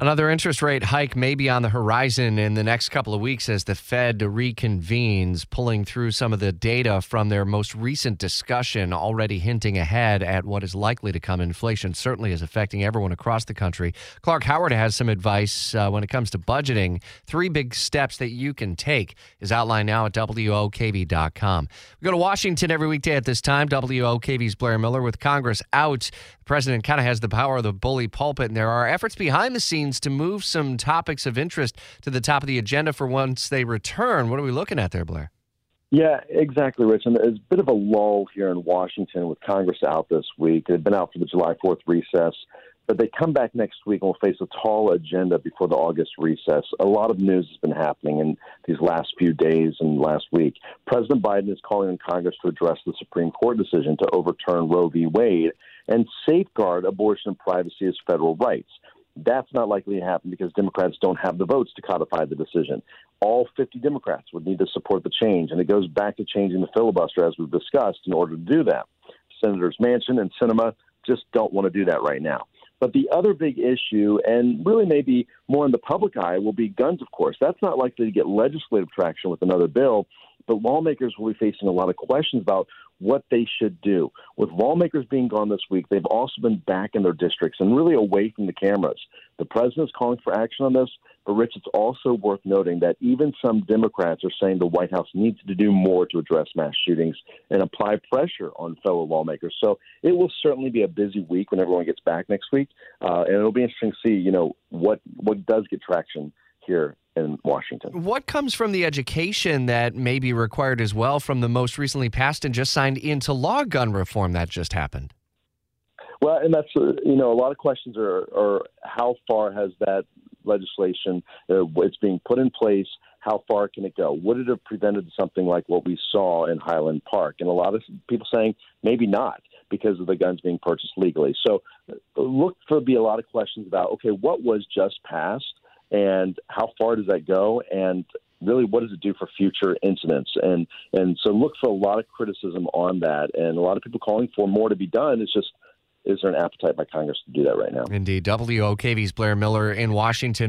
Another interest rate hike may be on the horizon in the next couple of weeks as the Fed reconvenes, pulling through some of the data from their most recent discussion, already hinting ahead at what is likely to come. Inflation certainly is affecting everyone across the country. Clark Howard has some advice uh, when it comes to budgeting. Three big steps that you can take is outlined now at WOKV.com. We go to Washington every weekday at this time. WOKV's Blair Miller with Congress out. The president kind of has the power of the bully pulpit, and there are efforts behind the scenes to move some topics of interest to the top of the agenda for once they return. What are we looking at there, Blair? Yeah, exactly, Rich. And there's a bit of a lull here in Washington with Congress out this week. They've been out for the July 4th recess, but they come back next week and will face a tall agenda before the August recess. A lot of news has been happening in these last few days and last week. President Biden is calling on Congress to address the Supreme Court decision to overturn Roe v. Wade and safeguard abortion privacy as federal rights. That's not likely to happen because Democrats don't have the votes to codify the decision. All 50 Democrats would need to support the change, and it goes back to changing the filibuster as we've discussed in order to do that. Senators Manchin and Sinema just don't want to do that right now. But the other big issue, and really maybe more in the public eye, will be guns, of course. That's not likely to get legislative traction with another bill, but lawmakers will be facing a lot of questions about what they should do. With lawmakers being gone this week, they've also been back in their districts and really away from the cameras. The president is calling for action on this, but Rich, it's also worth noting that even some Democrats are saying the White House needs to do more to address mass shootings and apply pressure on fellow lawmakers. So it will certainly be a busy week when everyone gets back next week, uh, and it'll be interesting to see, you know, what what does get traction here in Washington. What comes from the education that may be required as well from the most recently passed and just signed into law gun reform that just happened? Well, and that's uh, you know a lot of questions are, are how far has that legislation uh, it's being put in place how far can it go would it have prevented something like what we saw in highland park and a lot of people saying maybe not because of the guns being purchased legally so uh, look for be a lot of questions about okay what was just passed and how far does that go? And really what does it do for future incidents? And and so look for a lot of criticism on that. And a lot of people calling for more to be done. It's just is there an appetite by congress to do that right now? Indeed. Wokv's blair miller in washington